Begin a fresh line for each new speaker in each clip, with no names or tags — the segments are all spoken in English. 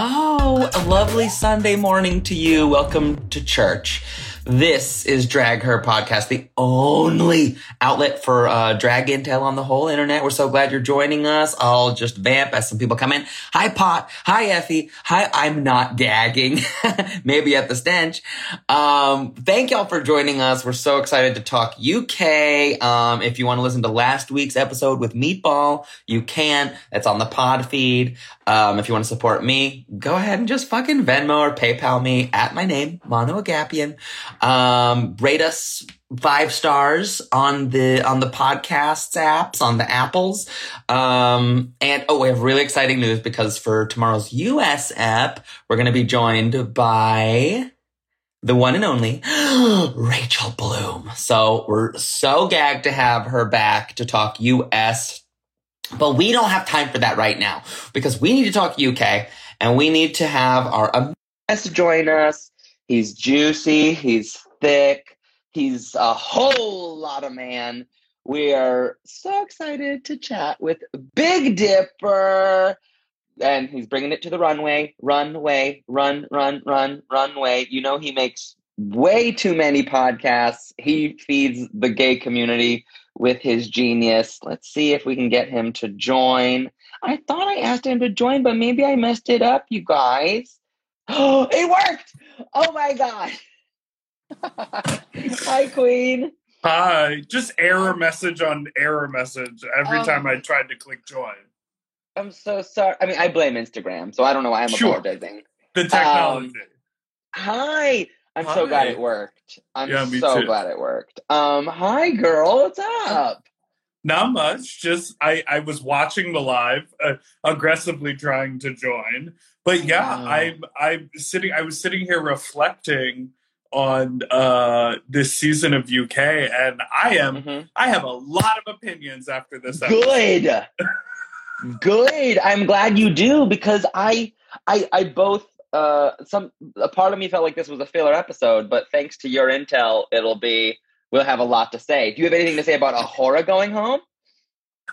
Oh, Sunday morning to you. Welcome to church. This is Drag Her Podcast, the only outlet for uh, drag intel on the whole internet. We're so glad you're joining us. I'll just vamp as some people come in. Hi, Pot. Hi, Effie. Hi, I'm not gagging. Maybe at the stench. Um, thank y'all for joining us. We're so excited to talk UK. Um, if you want to listen to last week's episode with Meatball, you can. It's on the pod feed. Um, if you want to support me, go ahead and just fucking Venmo or PayPal me at my name, Mano Agapion. Um, rate us five stars on the on the podcasts apps on the apples um and oh we have really exciting news because for tomorrow's us app we're going to be joined by the one and only rachel bloom so we're so gagged to have her back to talk us but we don't have time for that right now because we need to talk uk and we need to have our guest join us he's juicy he's thick He's a whole lot of man. We are so excited to chat with Big Dipper. And he's bringing it to the runway, runway, run, run, run, runway. You know, he makes way too many podcasts. He feeds the gay community with his genius. Let's see if we can get him to join. I thought I asked him to join, but maybe I messed it up, you guys. Oh, it worked! Oh my God. Hi, Queen.
Hi. Just error message on error message every
Um,
time I tried to click join.
I'm so sorry. I mean, I blame Instagram, so I don't know why I'm
Sure.
apologizing.
The technology.
Hi. I'm so glad it worked. I'm
Yeah,
so
too.
glad it worked. Um, hi, girl. What's up?
Not much. Just I I was watching the live, uh, aggressively trying to join. But yeah,
Wow.
I'm I'm sitting. I was sitting here reflecting on uh this season of UK, and I am
Mhm.
I have a lot of opinions after this. episode.
Good. Good. I'm glad you do because I, I, I both. Uh, some a part of me felt like this was a filler episode, but thanks to your intel, it'll be. We'll have a lot to say. Do you have anything to say about A'Whora going home?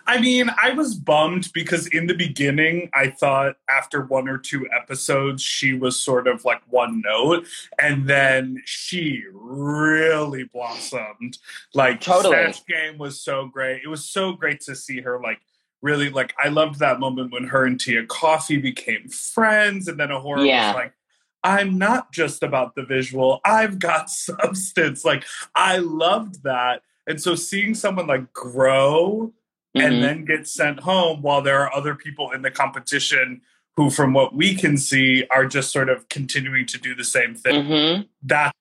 I mean, I was bummed because in the beginning, I thought after one or two episodes, she was sort of like one note, and then she really blossomed. Like,
Totally.
Snatch Game was so great. It was so great to see her, like, really, like, I loved that moment when her and Tia Kofi became friends, and then A'Whora
Yeah.
was like, I'm not just about the visual, I've got substance. Like, I loved that. And so seeing someone like grow
Mhm.
and then get sent home while there are other people in the competition who, from what we can see, are just sort of continuing to do the same thing.
Mm-hmm.
That's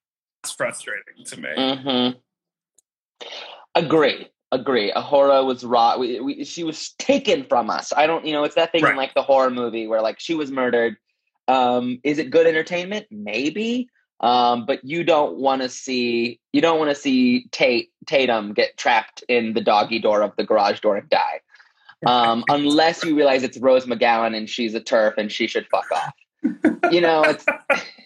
frustrating to me.
Mm-hmm. Agree. Agree. A'Whora was raw. We, we, she was taken from us. I don't, you know, it's that thing in like the horror movie where like she was murdered. Um, is it good entertainment? Maybe. Um, but you don't want to see you don't want to see Tate Tatum get trapped in the doggy door of the garage door and die. Um, unless you realize it's Rose McGowan and she's a TERF and she should fuck off. You know, it's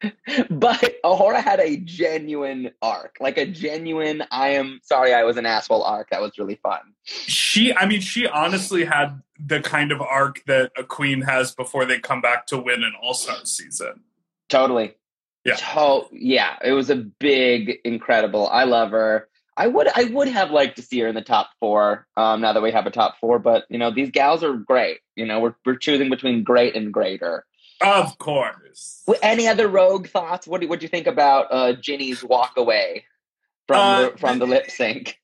but A'Whora had a genuine arc, like a genuine I am sorry I was an asshole arc. That was really fun.
She, I mean, she honestly had the kind of arc that a queen has before they come back to win an All Star season.
Totally.
Yeah.
To- yeah. It was a big, incredible. I love her. I would I would have liked to see her in the top four, um, now that we have a top four, but you know, these gals are great. You know, we're we're choosing between great and greater.
Of course.
Any other rogue thoughts? What do what do you think about uh, Ginny's walk away from
Uh,
the, from the lip sync?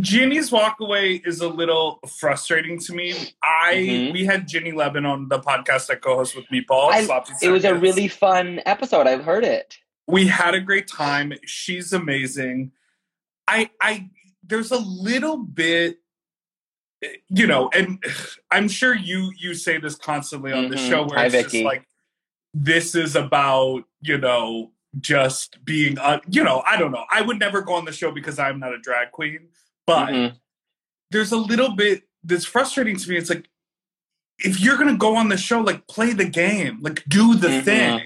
Ginny's walk away is a little frustrating to me. I
Mhm.
we had Ginny Lemon on the podcast that co-hosts with Meatball.
I- It was a really fun episode. I've heard it.
we had a great time. She's amazing. I I there's a little bit you know, and I'm sure you you say this constantly on the
Mhm.
show where
Hi,
it's just like this is about, you know, just being uh, you know, I don't know. I would never go on the show because I'm not a drag queen, but
Mhm.
there's a little bit that's frustrating to me. It's like if you're gonna go on the show, like play the game, like do the
Mhm.
thing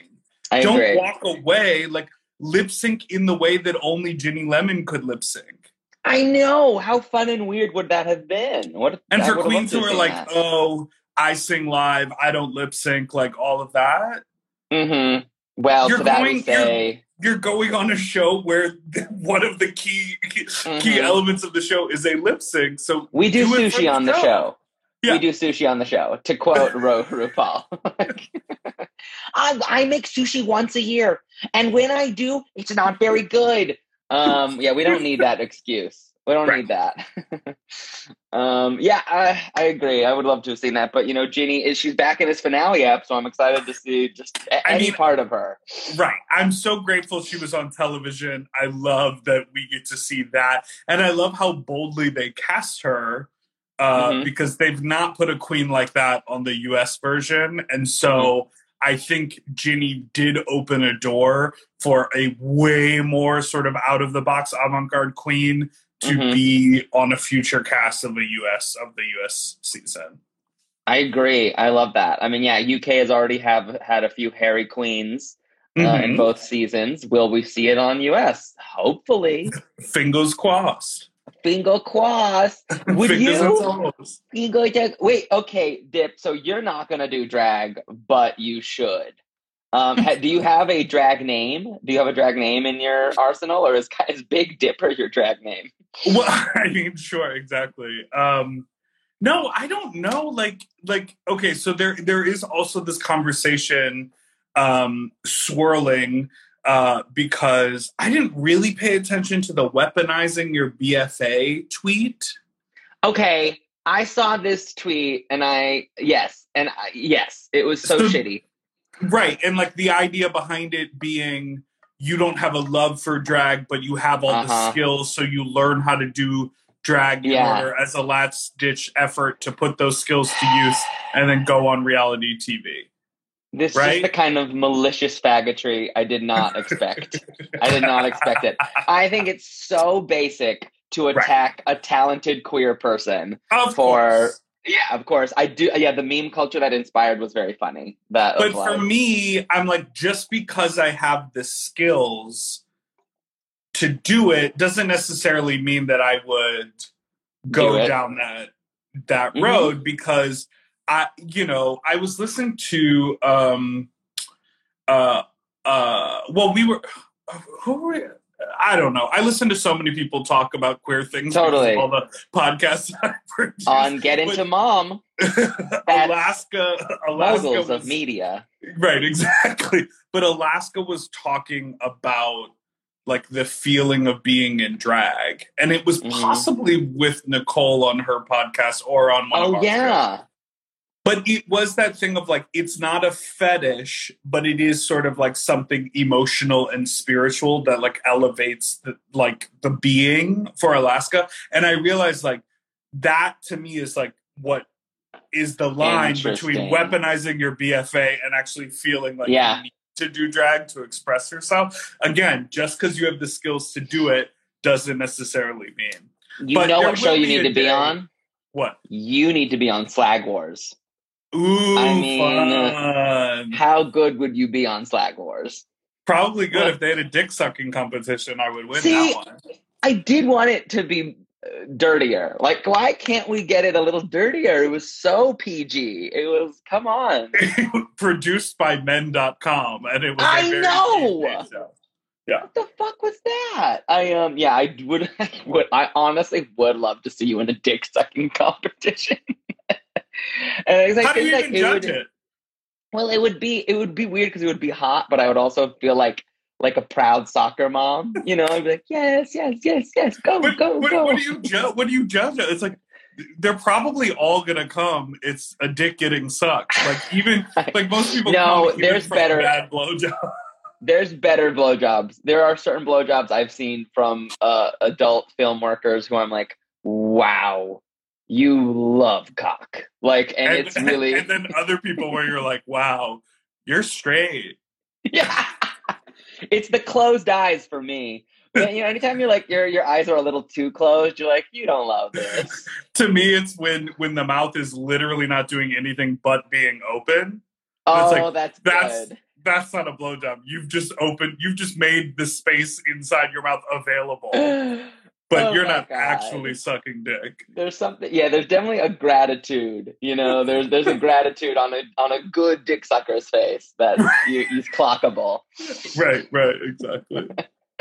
I
don't
agree.
walk away like lip sync in the way that only Ginny Lemon could lip sync.
I know. How fun and weird would that have been? What
And for queens who are like,
that.
oh, I sing live, I don't lip sync, like all of that.
Mhm. Well,
You're
to that
going-
say,
You're going on a show where one of the key key
Mhm.
elements of the show is a lip sync. So
we do,
do
sushi on the
show.
show.
Yeah.
We do sushi on the show. To quote Ru- RuPaul, I, I make sushi once a year, and when I do, it's not very good. Um, yeah, we don't need that excuse. We don't
Right.
need that. um, yeah, I, I agree. I would love to have seen that, but you know, Ginny is she's back in this finale app, so I'm excited to see just a-
I
any
mean-
part of her.
Right. I'm so grateful she was on television. I love that we get to see that. And I love how boldly they cast her uh,
Mhm.
because they've not put a queen like that on the US version. And so
Mm-hmm.
I think Ginny did open a door for a way more sort of out of the box avant garde queen to
Mhm.
be on a future cast of a US of the US season.
I agree. I love that. I mean, yeah, UK has already have had a few hairy queens uh, in
Mhm.
both seasons. Will we see it on US? Hopefully.
Fingers crossed.
Bingo crossed. Would you? Bingo check. Wait, okay, Dip. So you're not gonna do drag, but you should. Um, ha- do you have a drag name? Do you have a drag name in your arsenal, or is, is Big Dipper your drag name?
Well, I mean, sure, exactly. Um, no, I don't know. Like, like, okay, so there, there is also this conversation um, swirling uh, because I didn't really pay attention to the weaponizing your BFA tweet.
Okay, I saw this tweet, and I yes, and I, yes, it was so
So-
shitty.
Right, and like the idea behind it being you don't have a love for drag, but you have all the
Uh-huh.
skills, so you learn how to do drag in
Yeah.
order as a last ditch effort to put those skills to use and then go on reality TV.
This is
Right?
just the kind of malicious faggotry I did not expect. I did not expect it. I think it's so basic to
Right.
attack a talented queer person
Of
for
course.
Yeah, of course. I do yeah, the meme culture that inspired was very funny. That
But for me, I'm like, just because I have the skills to do it doesn't necessarily mean that I would go down that that
Mhm.
road because I, you know, I was listening to um uh uh well we were who were we? I don't know. I listen to so many people talk about queer things.
Totally.
All the podcasts I produce.
on Get Into
But-
Mom,
Alaska, Alaska was,
of media.
Right, exactly. But Alaska was talking about like the feeling of being in drag. And it was
Mhm.
possibly with Nicole on her podcast or on one
Oh yeah.
shows. But it was that thing of like it's not a fetish, but it is sort of like something emotional and spiritual that like elevates the like the being for Alaska. And I realized like that to me is like what is the line between weaponizing your BFA and actually feeling like
Yeah.
you need to do drag to express yourself. Again, just because you have the skills to do it doesn't necessarily mean
You
But
know what show you need to be on?
what.
You need to be on Slag Wars.
Ooh,
I mean,
fun.
How good would you be on Slag Wars?
Probably good
What?
if they had a dick sucking competition. I would win
See,
that one.
I did want it to be uh, dirtier. Like, why can't we get it a little dirtier? It was so PG. It was, come on.
Produced by men.com, and it was. a
I
very
know!
PG show.
What the fuck was that? I um yeah, I would would I honestly would love to see you in a dick sucking competition. and I was like,
How do you
it's like,
even judge
would-
it?
Well, it would be it would be weird because it would be hot, but I would also feel like like a proud soccer mom. You know, I'd be like, yes, yes, yes, yes, go,
But,
go,
but
go.
what do you ju- what do you judge? It's like they're probably all gonna come. It's a dick getting sucked. Like even like most people.
No, there's better-
bad blowjob.
There's better blowjobs. There are certain blowjobs I've seen from uh, adult film workers who I'm like, wow, you love cock. Like, and, it's really
and then other people where you're like, wow, you're straight.
yeah. it's the closed eyes for me. But, you know, anytime you're like your your eyes are a little too closed, you're like, you don't love this.
To me, it's when when the mouth is literally not doing anything but being open.
Oh,
like,
that's
that's-
good.
That's not a blowjob. You've just opened. You've just made the space inside your mouth available, but
Oh
you're not
God.
actually sucking dick.
there's something yeah there's definitely a gratitude you know there's there's a gratitude on a on a good dick sucker's face that you, is clockable
Right, right, exactly.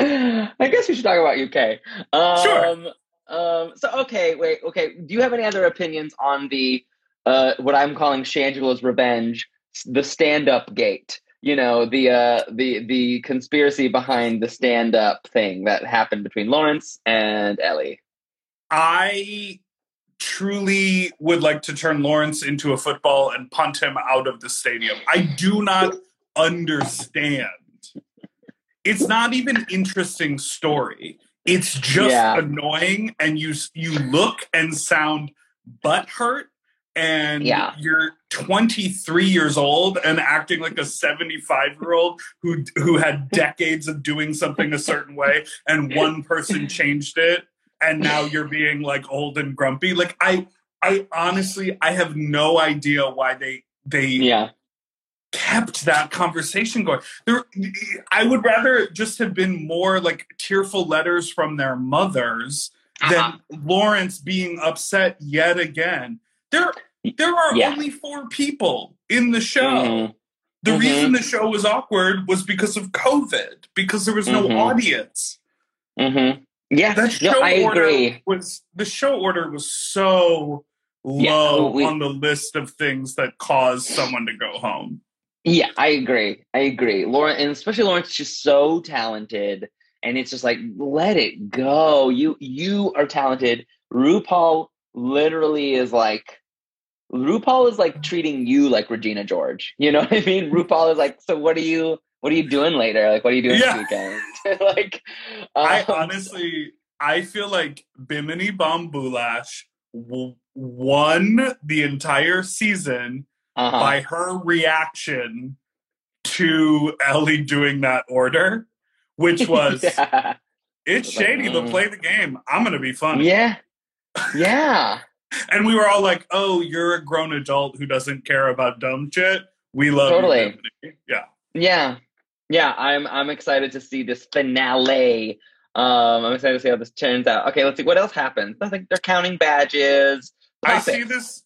i guess we should talk about uk um,
Sure.
um so okay wait okay do you have any other opinions on the uh what i'm calling shangela's revenge the stand-up gate you know the uh the the conspiracy behind the stand-up thing that happened between lawrence and ellie
I truly would like to turn Lawrence into a football and punt him out of the stadium. I do not understand. It's not even interesting story. It's just
Yeah.
annoying, and you you look and sound butthurt, and
Yeah.
you're 23 years old and acting like a 75 year old who who had decades of doing something a certain way, and one person changed it, and now you're being like old and grumpy. Like I I honestly I have no idea why they they
yeah
kept that conversation going. There, I would rather just have been more like tearful letters from their mothers than
Uh-huh.
Lawrence being upset yet again. There, there are
Yeah.
only four people in the show.
Mhm.
The
Mhm.
reason the show was awkward was because of COVID, because there was no
Mhm.
audience.
Mm-hmm. Yeah,
That
no,
show
I
order
agree.
was the show order was so
Yeah,
low
we-
on the list of things that caused someone to go home.
Yeah, I agree. I agree. Lauren, and especially Lawrence, she's just so talented, and it's just like let it go. You you are talented. RuPaul literally is like RuPaul is like treating you like Regina George. You know what I mean? RuPaul is like, so what are you what are you doing later? Like, what are you doing
Yeah.
this weekend? like,
I
um,
honestly, I feel like Bimini Bon Boulash won the entire season
uh-huh.
by her reaction to Ellie doing that order, which was
yeah.
it's shady, but
mm.
play the game. I'm gonna be funny.
yeah, yeah.
And we were all like, "Oh, you're a grown adult who doesn't care about dumb shit. We love you,
Totally.
Bimini." Yeah.
Yeah, yeah. I'm I'm excited to see this finale. Um, I'm excited to see how this turns out. Okay, let's see what else happens. I think they're counting badges.
I see this.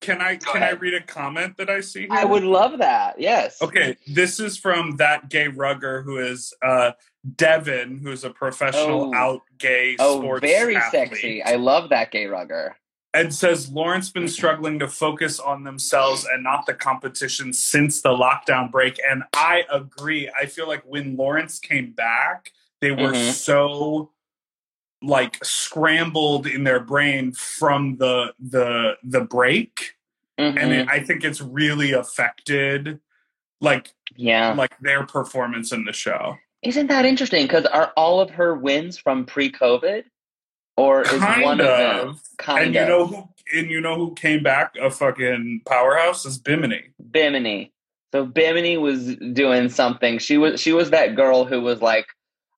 Can I can I read a comment that I see? Here?
I would love that. Yes.
Okay, this is from that gay rugger who is uh, Devin, who's a professional
Oh.
out gay
Oh, very
athlete,
sexy. I love that gay rugger.
And says Lawrence been struggling to focus on themselves and not the competition since the lockdown break. And I agree. I feel like when Lawrence came back, they were
Mhm.
so like scrambled in their brain from the the the break and
Mhm.
it, I think it's really affected like
yeah.
like their performance in the show.
Isn't that interesting? Because are all of her wins from pre-COVID, or is
Kind
one of, them kind
and you
of
know who and you know who came back a fucking powerhouse is Bimini.
Bimini? So Bimini was doing something. She was she was that girl who was like,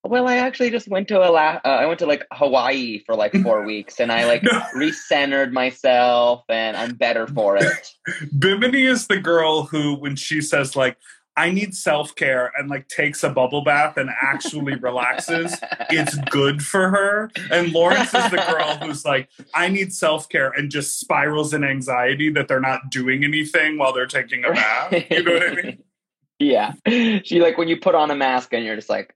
well, I actually just went to a la- uh, I went to like Hawaii for like four weeks, and I like
No.
recentered myself, and I'm better for it.
Bimini is the girl who when she says like I need self-care and like takes a bubble bath and actually relaxes, it's good for her. And Lawrence is the girl who's like I need self-care and just spirals in anxiety that they're not doing anything while they're taking a bath. You know what I mean?
yeah, she like when you put on a mask and you're just like,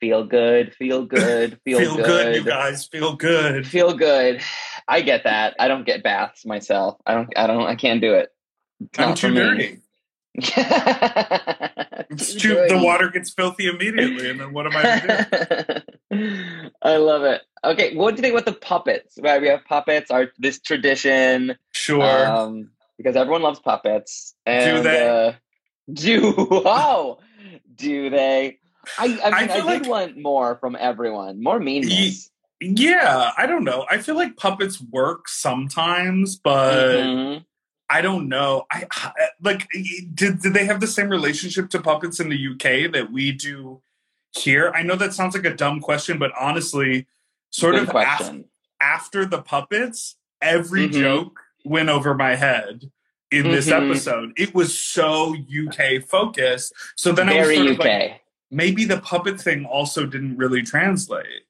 feel good, feel good, feel,
Feel good, you guys. Feel good.
feel good. I get that. I don't get baths myself. I don't. I don't. I can't do it. It's
I'm too
me.
dirty. Too, the water gets filthy immediately, and then what am I to
do? I love it. Okay, what do you think about the puppets? Right, we have puppets. Are this tradition?
Sure.
Um, because everyone loves puppets. And,
do they?
Uh, do oh, do they? I I, mean, I, I did like, want more from everyone. More meanness.
Yeah, I don't know. I feel like puppets work sometimes, but. Mm-hmm I don't know. I like did did they have the same relationship to puppets in the UK that we do here? I know that sounds like a dumb question, but honestly, sort Good of af- after the puppets, every mm-hmm. joke went over my head in mm-hmm. this episode. It was so UK focused. So then Very I was sort UK. of like, maybe the puppet thing also didn't really translate.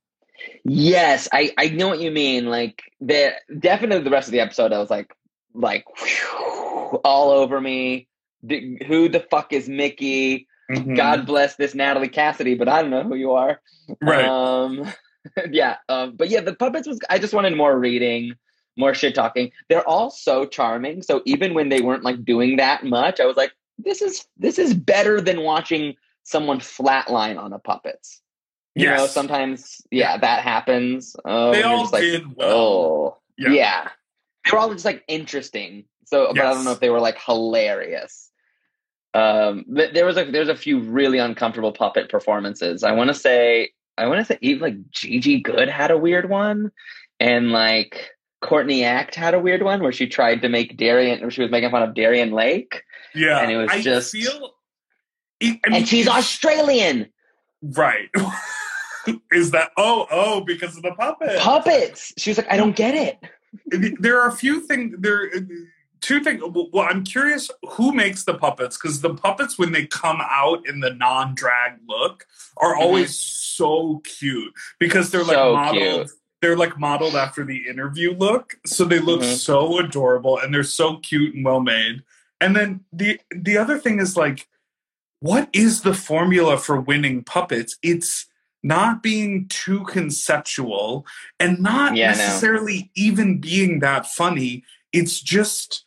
Yes, I I know what you mean. Like the definitely the rest of the episode, I was like, like whew, all over me. Who the fuck is Mickey? Mm-hmm. God bless this Natalie Cassidy, but I don't know who you are.
Right.
Um, yeah. Um, but yeah, the puppets was. I just wanted more reading, more shit talking. They're all so charming. So even when they weren't like doing that much, I was like, this is this is better than watching someone flatline on a puppets. You yes. know, sometimes yeah, that happens. Um,
they all like, did well.
Oh, yeah. yeah they were all just like interesting. So, yes. but I don't know if they were like hilarious. Um, there was a there's a few really uncomfortable puppet performances. I want to say I want to say even like Gigi Goode had a weird one, and like Courtney Act had a weird one where she tried to make Darienne, or she was making fun of Darienne Lake.
Yeah,
and it was
I
just
feel,
I mean, and she's Australian,
right? Is that oh oh because of the puppets?
Puppets. She was like, I don't get it
there are a few things there two things well i'm curious who makes the puppets because the puppets when they come out in the non-drag look are mm-hmm. always so cute because they're like so modeled cute. they're like modeled after the interview look so they look mm-hmm. so adorable and they're so cute and well made and then the the other thing is like what is the formula for winning puppets it's not being too conceptual and not yeah, necessarily no. even being that funny. It's just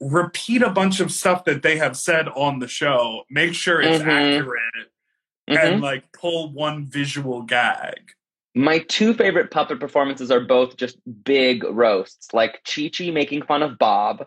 repeat a bunch of stuff that they have said on the show, make sure it's mm-hmm. accurate, mm-hmm. and like pull one visual gag.
My two favorite puppet performances are both just big roasts, like Chi Chi making fun of Bob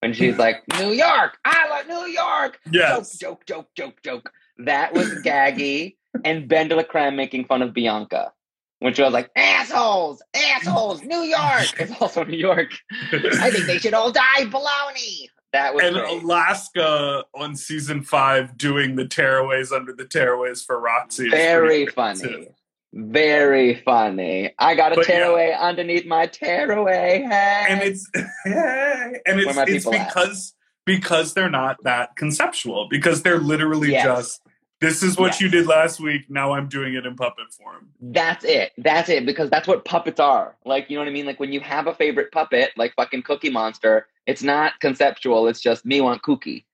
when she's like, New York, I like New York.
Yes.
Joke, joke, joke, joke, joke. That was gaggy and BenDeLaCreme making fun of Bianca. When she was like, assholes, assholes, New York. It's also New York. I think they should all die baloney. That was
and
great.
Alaska on season five doing the tearaways under the tearaways for Roxxxy.
Very funny. Too. Very funny. I got a but tearaway yeah. underneath my tearaway. Hey.
And it's hey. and it's, it's because at? because they're not that conceptual because they're literally yes. just this is what yes. you did last week. Now I'm doing it in puppet form.
That's it. That's it. Because that's what puppets are. Like, you know what I mean? Like when you have a favorite puppet, like fucking Cookie Monster, it's not conceptual. It's just me want cookie.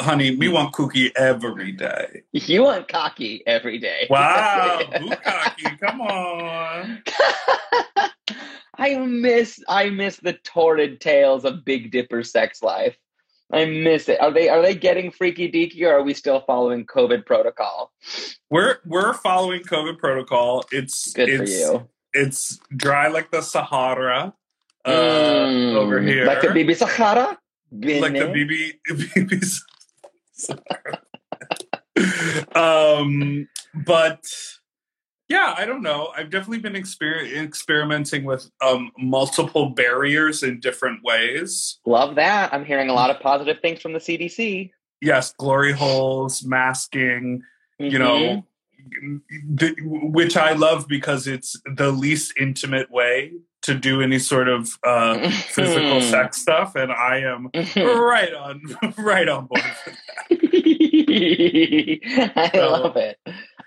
Honey, me want cookie every day.
You want cocky every day.
Wow, who cocky? Come on.
I miss I miss the torrid tales of Big Dipper sex life. I miss it. Are they are they getting freaky deaky or are we still following COVID protocol?
We're we're following COVID protocol. It's
good
it's,
for you.
It's dry like the Sahara uh, mm, over here.
Like the BeBe Zahara?
Like the BeBe BeBe um but yeah, I don't know. I've definitely been exper- experimenting with um, multiple barriers in different ways.
Love that. I'm hearing a lot of positive things from the CDC.
Yes, glory holes, masking, mm-hmm. you know, the, which I love because it's the least intimate way to do any sort of uh, physical sex stuff, and I am right on, right on board.
I so, love it.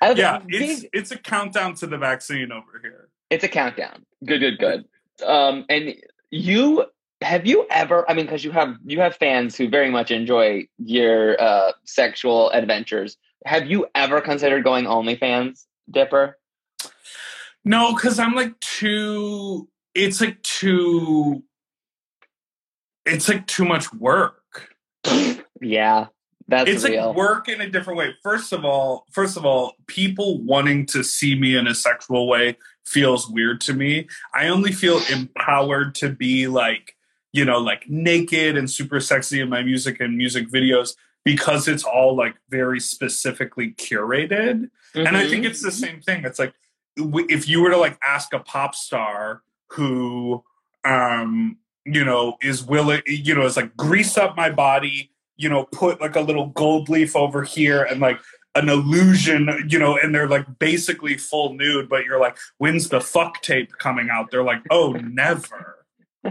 I yeah, it's it's a countdown to the vaccine over here.
It's a countdown. Good, good, good. Um, and you have you ever? I mean, because you have you have fans who very much enjoy your uh, sexual adventures. Have you ever considered going OnlyFans, Dipper?
No, because I'm like too. It's like too. It's like too much work.
yeah, That's
it's
real.
like work in a different way. First of all, first of all, people wanting to see me in a sexual way feels weird to me. I only feel empowered to be like, you know, like naked and super sexy in my music and music videos because it's all like very specifically curated. And I think
Mhm.
it's the same thing. It's like if you were to like ask a pop star who um you know is willing you know is like grease up my body you know put like a little gold leaf over here and like an illusion you know and they're like basically full nude but you're like when's the fuck tape coming out they're like oh never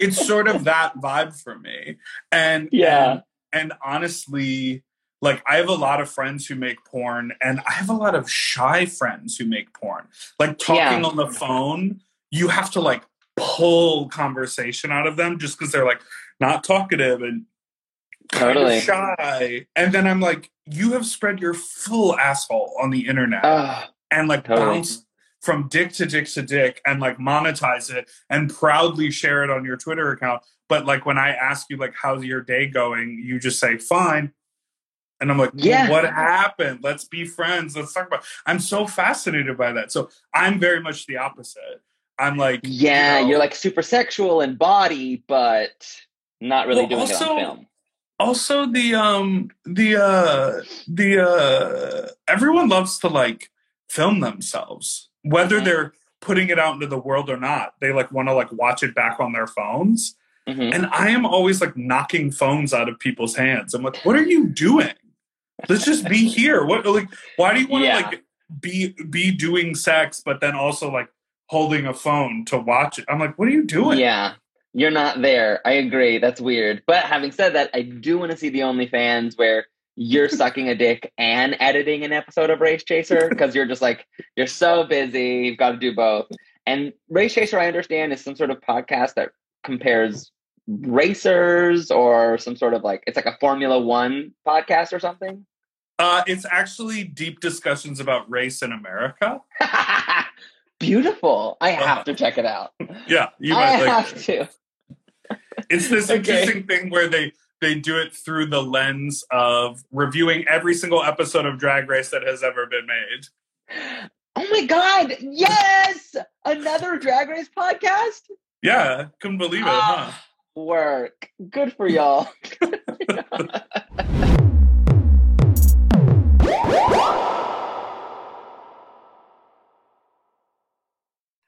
it's sort of that vibe for me and
Yeah.
and, and honestly like i have a lot of friends who make porn and i have a lot of shy friends who make porn like talking
Yeah.
on the phone you have to like pull conversation out of them just because they're like not talkative and kind of
Totally.
shy and then i'm like you have spread your full asshole on the internet
Ugh.
and like
Totally.
bounce from dick to dick to dick and like monetize it and proudly share it on your Twitter account. But like when I ask you like how's your day going, you just say fine. And I'm like,
Yeah.
what happened? Let's be friends. Let's talk about. I'm so fascinated by that. So I'm very much the opposite. I'm like,
yeah,
you know,
you're like super sexual in body, but not really
Well,
doing it on film.
Also the um the uh the uh everyone loves to like film themselves whether
Mhm.
they're putting it out into the world or not. They like want to like watch it back on their phones.
Mhm.
and i am always like knocking phones out of people's hands. I'm like what are you doing? Let's just be here. What like why do you want to
Yeah.
like be be doing sex but then also like holding a phone to watch it? I'm like what are you doing?
Yeah, you're not there. I agree. That's weird. But having said that, I do want to see the OnlyFans where you're sucking a dick and editing an episode of Race Chaser because you're just like you're so busy. You've got to do both. And Race Chaser, I understand, is some sort of podcast that compares racers or some sort of like it's like a Formula One podcast or something.
uh it's actually deep discussions about race in america
Beautiful. I have to check it out.
yeah you
I
might like
have
it.
to.
It's this
Okay.
interesting thing where they they do it through the lens of reviewing every single episode of drag race that has ever been made
Oh my god! Yes, another Drag Race podcast.
yeah couldn't believe it huh
Ah, Work. Good for y'all.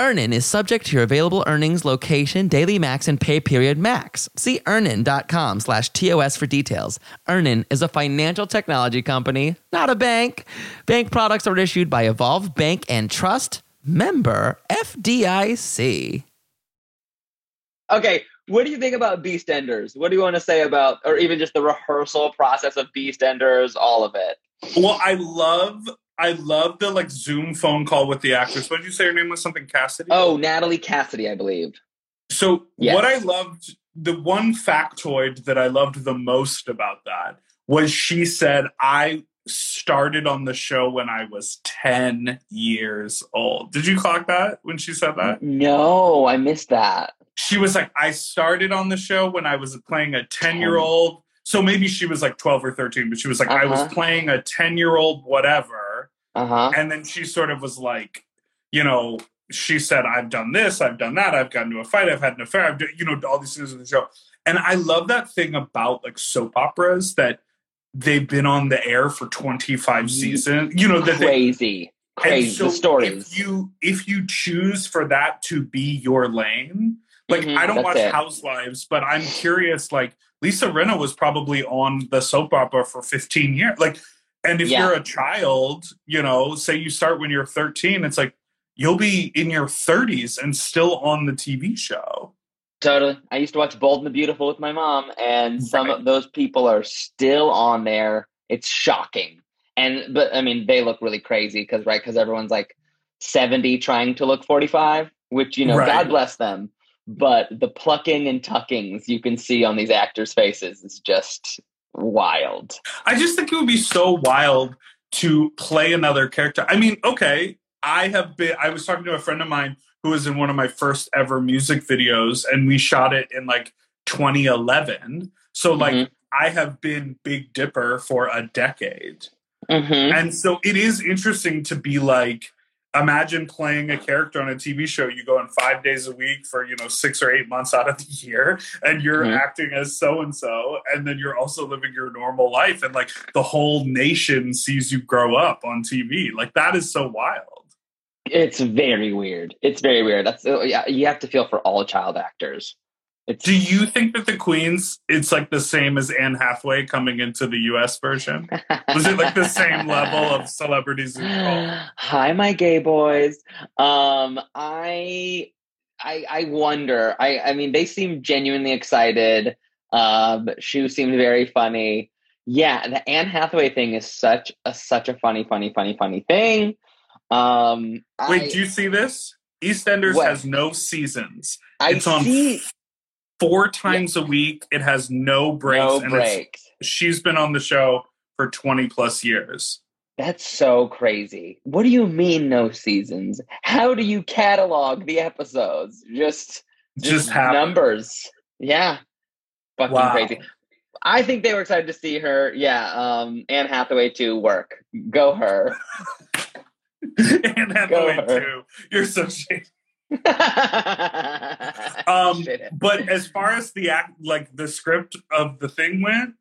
Earnin is subject to your available earnings, location, daily max, and pay period max. See earnin.com slash TOS for details. Earnin is a financial technology company, not a bank. Bank products are issued by Evolve Bank and Trust, member FDIC.
Okay, what do you think about Beastenders? What do you want to say about, or even just the rehearsal process of Beastenders, all of it?
Well, I love I love the like Zoom phone call with the actress. What did you say her name was? Something Cassidy?
Oh, Natalie Cassidy, I believe.
So
Yes.
what I loved, the one factoid that I loved the most about that was she said, I started on the show when I was 10 years old. Did you clock that when she said that?
No, I missed that.
She was like, I started on the show when I was playing a 10 year old. So maybe she was like 12 or 13, but she was like, I was
Uh-huh.
playing a 10 year old whatever.
Uh huh.
And then she sort of was like, you know, she said, I've done this, I've done that, I've gotten into a fight, I've had an affair, I've done, you know, all these things in the show. And I love that thing about like soap operas that they've been on the air for 25
Mhm.
seasons, you know, that they,
Crazy.
and
Crazy.
so
stories.
If you if you choose for that to be your lane, like
Mhm,
I don't watch
it.
Housewives, but I'm curious. Like Lisa Rinna was probably on the soap opera for 15 years. Like, and if
Yeah.
you're a child, you know, say you start when you're 13, it's like you'll be in your 30s and still on the TV show.
Totally. I used to watch Bold and the Beautiful with my mom, and some
Right.
of those people are still on there. It's shocking. And but I mean, they look really crazy because right because everyone's like seventy trying to look forty five, which you know,
Right.
God bless them. But the plucking and tuckings you can see on these actors' faces is just wild.
I just think it would be so wild to play another character. I mean, okay, I have been. I was talking to a friend of mine who was in one of my first ever music videos, and we shot it in like 2011. So, like,
Mhm.
I have been Big Dipper for a decade,
hmm
and so it is interesting to be like. Imagine playing a character on a TV show. You go in five days a week for you know six or eight months out of the year, and you're
Mhm.
acting as so and so, and then you're also living your normal life, and like the whole nation sees you grow up on TV. Like that is so wild.
It's very weird. It's very weird. That's yeah. You have to feel for all child actors.
Do you think that the Queens it's like the same as Anne Hathaway coming into the U.S. version? Was it like the same level of celebrities?
Hi, my gay boys. Um, I, I, I wonder. I, I mean, they seem genuinely excited. Um, she seemed very funny. Yeah, the Anne Hathaway thing is such a such a funny, funny, funny, funny thing. Um,
Wait,
I,
do you see this? EastEnders
What?
has no seasons.
I
it's on
see
Four times a week. It has no breaks.
no
and
breaks.
she's been on the show for 20 plus years.
That's so crazy. What do you mean no seasons? How do you catalog the episodes? Just
Just happen.
numbers. Yeah. Fucking
Wow.
crazy. I think they were excited to see her. Yeah, um, Anne Hathaway to work. Go her.
Anne Hathaway too. You're so shady. Um, but as far as the act, like the script of the thing went,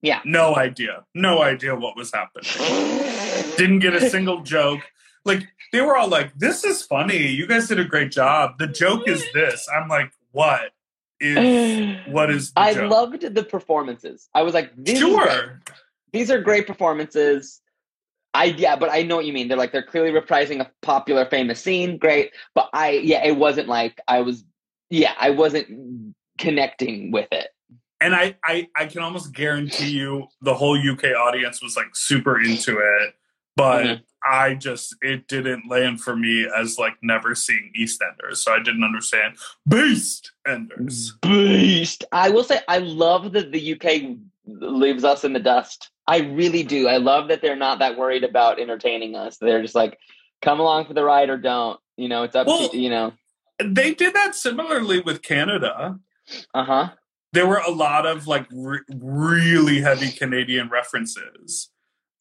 Yeah.
no idea, no idea what was happening. Didn't get a single joke. Like they were all like, "This is funny. You guys did a great job." The joke is this. I'm like, "What is what is?"
I
joke?
loved the performances. I was like, these are.
Sure.
these are great performances. I yeah, but I know what you mean. They're like they're clearly reprising a popular, famous scene. Great, but I yeah, it wasn't like I was. Yeah, I wasn't connecting with it.
and I, I I can almost guarantee you the whole UK audience was like super into it, but
Mhm.
I just it didn't land for me as like never seeing EastEnders, so I didn't understand Beast Enders.
Beast. I will say I love that the UK leaves us in the dust. I really do. I love that they're not that worried about entertaining us. They're just like, come along for the ride or don't. You know, it's up
Well-
to you know.
They did that similarly with Canada.
Uh huh.
There were a lot of like re- really heavy Canadian references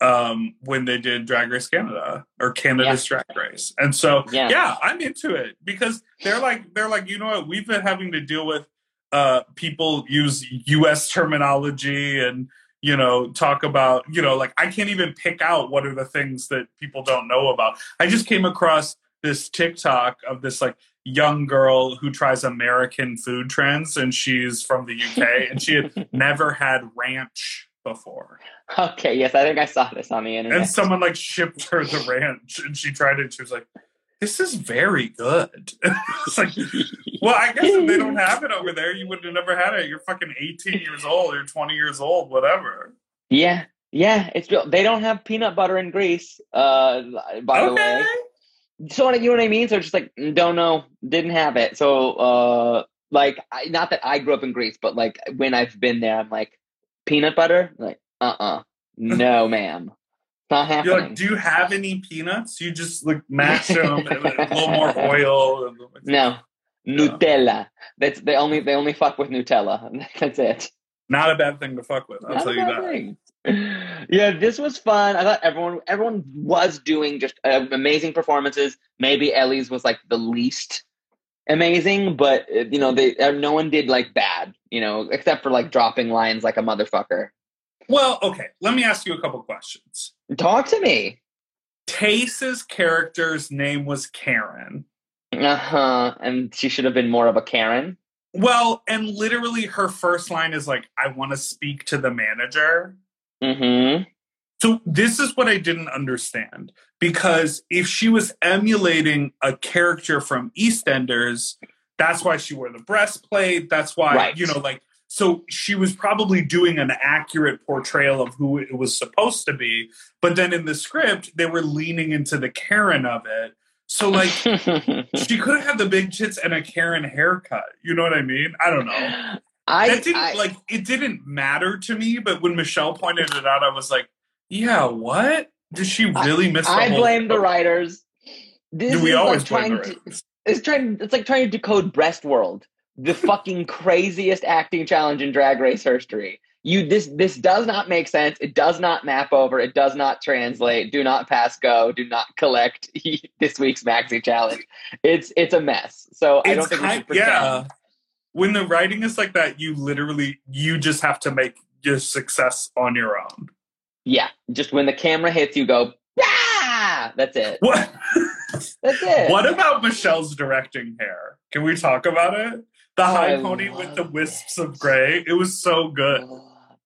um, when they did Drag Race Canada or Canada's Drag Race, and so
Yeah.
yeah, I'm into it because they're like they're like you know what we've been having to deal with uh, people use U.S. terminology and you know talk about you know like I can't even pick out what are the things that people don't know about. I just came across this TikTok of this like young girl who tries American food trends and she's from the UK and she had never had ranch before.
Okay. Yes, I think I saw this on the internet.
And someone like shipped her the ranch and she tried it. and She was like, this is very good. it's like, well, I guess if they don't have it over there, you would have never had it. You're fucking 18 years old, you're 20 years old, whatever.
Yeah. Yeah. It's real. They don't have peanut butter in Greece. Uh, by the way. so you know what I mean? So just like mm, don't know, didn't have it. So uh like I, not that I grew up in Greece, but like when I've been there, I'm like peanut butter, like uh uh no ma'am, not
You're like, do you have any peanuts? You just like mash them and a little more oil. And,
no Nutella. That's they only they only fuck with Nutella. That's it.
Not a bad thing to fuck with. I'll
Not
tell you that.
thing. Yeah, this was fun. I thought everyone everyone was doing just uh, amazing performances. Maybe Ellie's was like the least amazing, but uh, you know, they uh, no one did like bad. You know, except for like dropping lines like a motherfucker.
Well, okay. Let me ask you a couple questions.
Talk to me.
Tayce's character's name was Karen.
Uh huh. And she should have been more of a Karen.
Well, and literally her first line is like, I want to speak to the manager.
Mm-hmm.
So this is what I didn't understand. Because if she was emulating a character from EastEnders, that's why she wore the breastplate. That's why,
Right.
you know, like, so she was probably doing an accurate portrayal of who it was supposed to be. But then in the script, they were leaning into the Karen of it. So, like, she could have had the big tits and a Karen haircut. You know what I mean? I don't know.
I,
that didn't
I-
like it didn't matter to me, but when Michelle pointed it out, I was like, "Yeah, what? Did she really miss?" The
I blame the writers. This
Do we
is
always
like
blame the
trying to, it's trying it's like trying to decode breast world the fucking craziest acting challenge in drag race history you this this does not make sense it does not map over it does not translate do not pass go do not collect this week's maxi challenge it's it's a mess so i don't
It's
think we should pretend.
yeah. When the writing is like that, you literally you just have to make your success on your own.
yeah just when the camera hits you go ah that's it
What?
that's it
what about Michelle's directing hair? Can we talk about it? The high
I
pony with the wisps of gray. It was so good.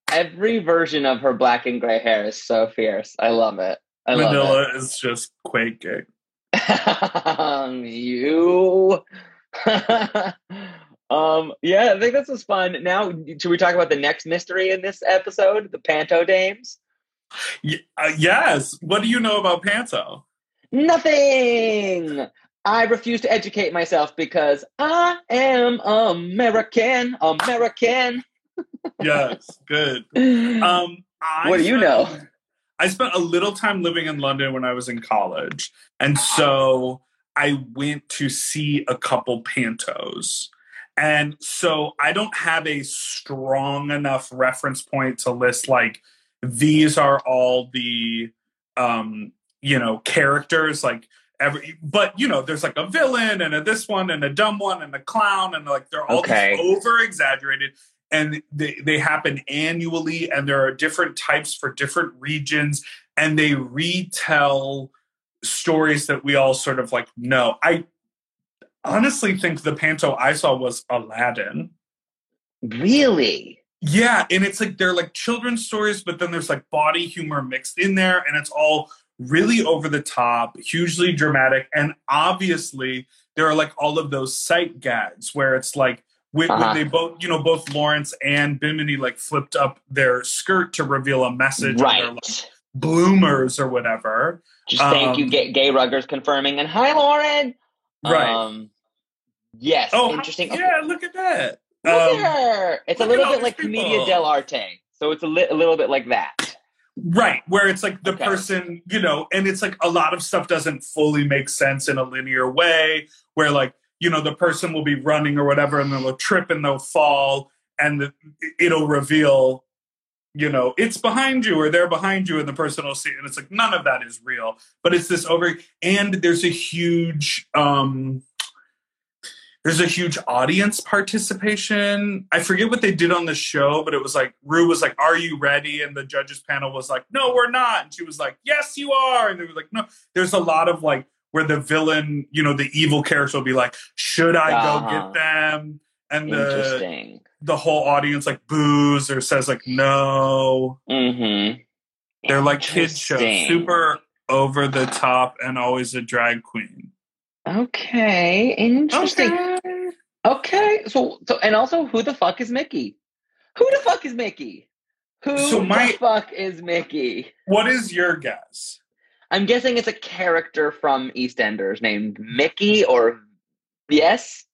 every version of her black and gray hair is so fierce i love it i love it
Manila is just quaking.
you. um, yeah, I think this was fun. Now, should we talk about the next mystery in this episode, the Panto Dames?
Y- uh, yes. What do you know about Panto?
Nothing. I refuse to educate myself because I am American. American.
Yes, good. Um, I
What do you
spent-
know?
I spent a little time living in London when I was in college, and so I went to see a couple pantos. And so I don't have a strong enough reference point to list like these are all the um you know characters like every but you know there's like a villain and a this one and a dumb one and a clown and like they're all
Okay.
over exaggerated and they, they happen annually and there are different types for different regions and they retell stories that we all sort of like know i honestly think the panto i saw was aladdin
Really?
yeah and it's like they're like children's stories but then there's like body humor mixed in there and it's all really over the top hugely dramatic and obviously there are like all of those sight gags where it's like when,
Uh-huh.
when they both, you know, both Lawrence and Bimini like flipped up their skirt to reveal a message, on their, like,
Right.
bloomers or whatever.
Just thank you,
Um,
gay, gay ruggers confirming. And hi, Lauren.
Right.
Um, yes.
oh,
interesting.
Yeah, look at that.
Look at
Um,
her. It's a little bit like Commedia
people.
dell'arte. So it's a, li- a little bit like that.
Right, where it's like the
Okay.
person, you know, and it's like a lot of stuff doesn't fully make sense in a linear way, where like, you know, the person will be running or whatever, and they'll trip and they'll fall, and it'll reveal, you know, it's behind you or they're behind you, and the person will see, it, and it's like none of that is real, but it's this over, and there's a huge, um, there's a huge audience participation. I forget what they did on the show, but it was like Rue was like, "Are you ready?" and the judges panel was like, "No, we're not." And she was like, "Yes, you are." And they were like, "No." There's a lot of like where the villain, you know, the evil character will be like, "Should I
Uh-huh.
go get them?" And the the whole audience like boos or says like, "No."
Mm-hmm.
They're like kids shows, super over the top, and always a drag queen.
Okay, interesting.
Okay.
Okay. So, so, and also, who the fuck is Mickey? Who the fuck is Mickey? Who
So my-
the fuck is Mickey?
What is your guess?
I'm guessing it's a character from EastEnders named Mickey or yes.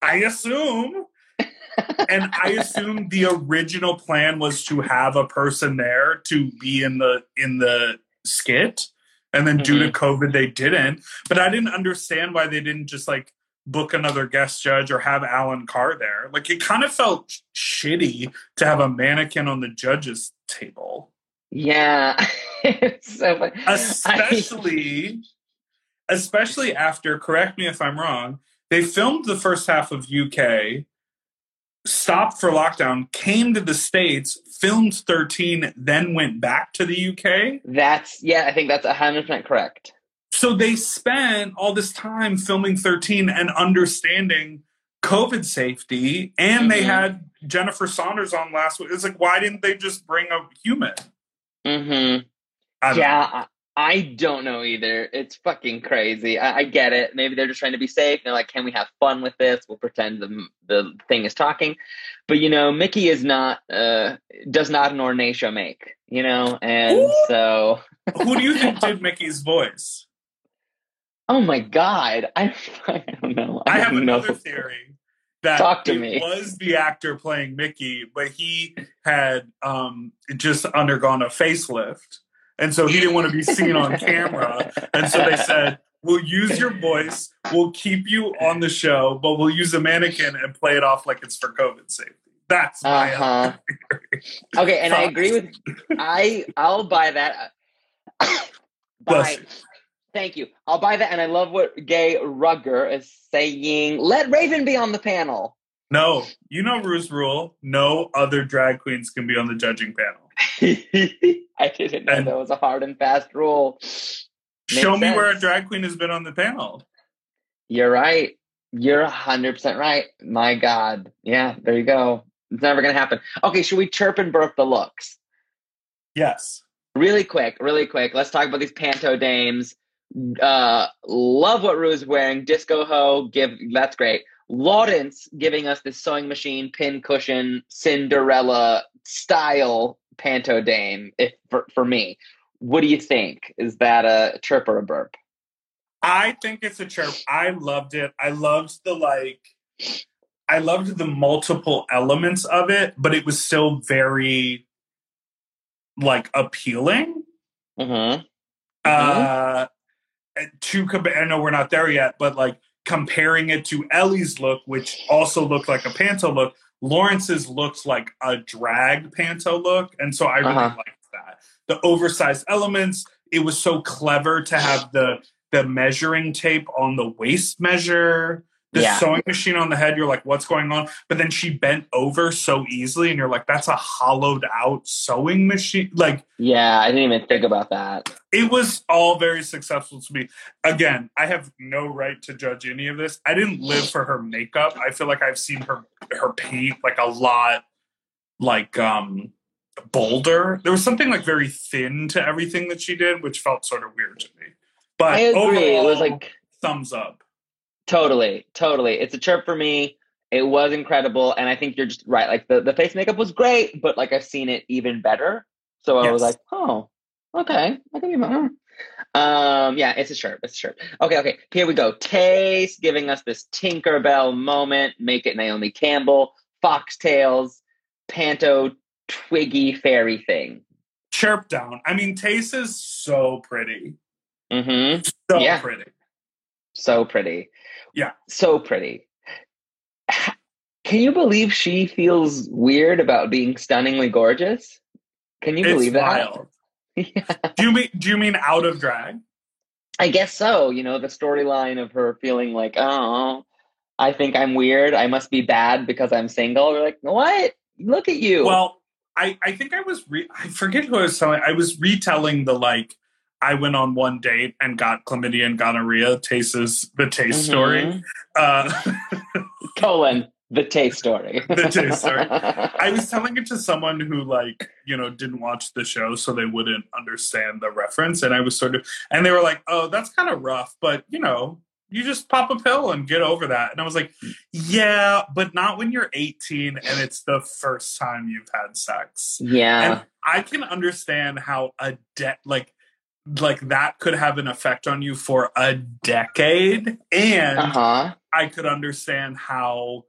I assume. and I assume the original plan was to have a person there to be in the in the skit. And then due to mm-hmm. COVID they didn't. But I didn't understand why they didn't just like book another guest judge or have Alan Carr there. Like it kind of felt shitty to have a mannequin on the judges table.
Yeah. so
especially especially after correct me if i'm wrong they filmed the first half of uk stopped for lockdown came to the states filmed 13 then went back to the uk
That's yeah. I think that's hundred percent correct.
so they spent all this time filming 13 and understanding covid safety and they
Mhm.
had jennifer saunders on last week it's like why didn't they just bring a human
Mm-hmm. Yeah,
know.
I, I don't know either. It's fucking crazy. I, I get it. Maybe they're just trying to be safe. They're like, can we have fun with this? We'll pretend the the thing is talking. But you know, Mickey is not uh does not an Ornacia make. You know, and
Ooh.
so
who do you think did mickey's voice
oh my god, I I don't know.
I have
know.
another theory that
Talk to me.
was the actor playing Mickey, but he had um, just undergone a facelift, and so he didn't want to be seen on camera. And so they said, "We'll use your voice. We'll keep you on the show, but we'll use a mannequin and play it off like it's for COVID safety." That's my
Uh-huh. Okay, and I agree with I I'll buy that. Buy, thank you. I'll buy that, and I love what Gay Rugger is saying. Let Raven be on the panel.
no. You know Rue's rule: no other drag queens can be on the judging panel.
I didn't know
And-
that was a hard and fast rule.
Show me where a drag queen has been on the panel.
You're right. You're hundred percent right. My God. Yeah, there you go. It's never gonna happen. Okay, should we chirp and burp the looks?
Yes.
Really quick, really quick. Let's talk about these panto dames. Uh, love what Rue's wearing. Disco Ho, give that's great. Lawrence giving us this sewing machine, pin cushion, Cinderella style panto dame. If for, for me, what do you think? Is that a chirp or a burp?
I think it's a chirp. I loved it. I loved the like I loved the multiple elements of it, but it was still very like appealing.
Mm-hmm.
Uh to com- I know we're not there yet, but like comparing it to Ellie's look, which also looked like a panto look, Lawrence's looks like a drag panto look, and so I really
Uh-huh.
liked that. The oversized elements. It was so clever to have the the measuring tape on the waist measure, the
Yeah.
sewing machine on the head. You're like, what's going on? But then she bent over so easily, and you're like, that's a hollowed out sewing machine. Like
Yeah, I didn't even think about that.
it was all very successful to me. Again, I have no right to judge any of this. I didn't live for her makeup. I feel like I've seen her her paint like a lot like um bolder. There was something like very thin to everything that she did, which felt sort of weird to me. But
I agree.
overall,
It was like
thumbs up.
Totally, totally. It's a chirp for me. it was incredible, and I think you're just right. Like the the face makeup was great, but like I've seen it even better. So I was like, oh, okay, I can be better. Um, yeah, it's a shirt. It's a shirt. Okay, okay. Here we go. Tayce giving us this Tinkerbell moment. Make it Naomi Campbell. Foxtails. Panto Twiggy fairy thing.
Chirp down. I mean, Tayce is so pretty.
Mm-hmm.
So
Yeah.
pretty.
So pretty.
Yeah.
So pretty. Can you believe she feels weird about being stunningly gorgeous? Can you
It's
believe that?
wild.
Yeah.
Do you mean do you mean out of drag?
I guess so. You know, the storyline of her feeling like, oh, I think I'm weird. I must be bad because I'm single. We're like, what? Look at you.
Well, I, I think I was re- I forget who I was telling. I was retelling the like I went on one date and got chlamydia and gonorrhea. Taste's the taste story.
Mhm.
Uh,
colon the taste story.
The taste story. I was telling it to someone who like you know didn't watch the show, so they wouldn't understand the reference. And I was sort of, and they were like, "Oh, that's kind of rough," but you know. You just pop a pill and get over that. And I was like, yeah, but not when you're 18 and it's the first time you've had sex.
yeah.
and I can understand how a de- like like that could have an effect on you for a decade and
Uh huh.
I could understand how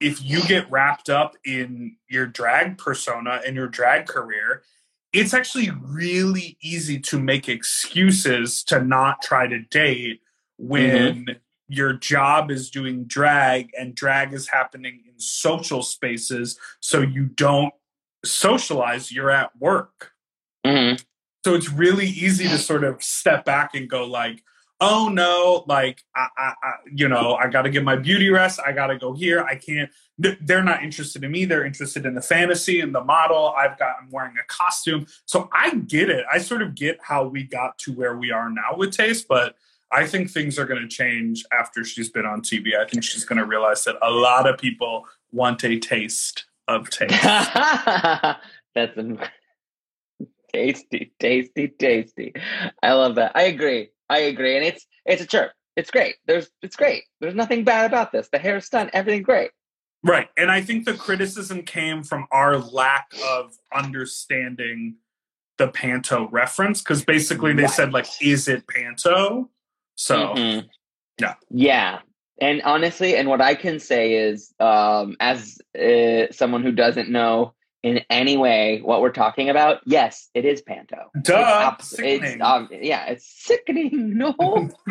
if you get wrapped up in your drag persona and your drag career it's actually really easy to make excuses to not try to date when your job is doing drag and drag is happening in social spaces so you don't socialize you're at work.
Hmm
so it's really easy to sort of step back and go like oh no like i, I, I you know i gotta get my beauty rest. I gotta go here. I can't. They're not interested in me. They're interested in the fantasy and the model. I've got i'm wearing a costume. So i get it. I sort of get how we got to where we are now with Tayce but i think things are going to change after she's been on tv i think she's going to realize that a lot of people want a taste of taste.
That's a, tasty, tasty, tasty. I love that. I agree. I agree. And it's it's a chirp. It's great. There's it's great. There's nothing bad about this. The hair's done. Everything great.
Right. And I think the criticism came from our lack of understanding the Panto reference because basically they said, like, is it Panto? So,
Mhm.
yeah.
Yeah. And honestly, and what I can say is, um, as uh, someone who doesn't know in any way what we're talking about, yes, it is Panto.
duh.
It's, abs-
sickening.
it's um, yeah, it's sickening. No.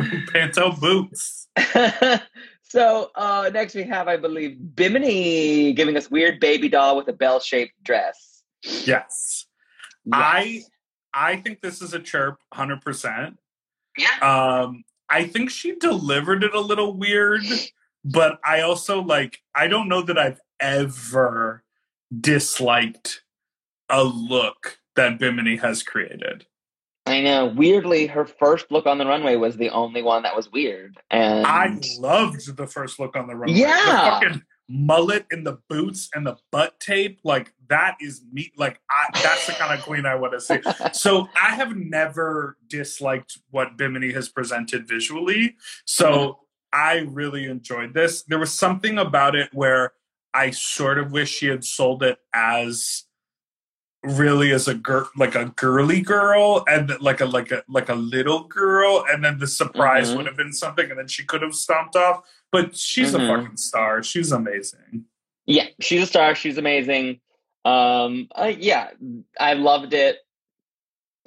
Panto boots.
so uh, next we have, I believe, Bimini giving us weird baby doll with a bell-shaped dress.
Yes. I I think this is a chirp 100%.
yeah.
Um, I think she delivered it a little weird, but I also like I don't know that I've ever disliked a look that Bimini has created.
I know. Weirdly, her first look on the runway was the only one that was weird, and
I loved the first look on the runway.
Yeah.
the fucking mullet and the boots and the butt tape, like that is me. Like I, that's the kind of queen I want to see. So I have never disliked what Bimini has presented visually. So I really enjoyed this. There was something about it where I sort of wish she had sold it as really as a girl like a girly girl and like a like a like a little girl and then the surprise
Mhm.
would have been something and then she could have stomped off but she's
Mhm.
a fucking star she's amazing
Yeah, she's a star. She's amazing. Um, uh, yeah, I loved it.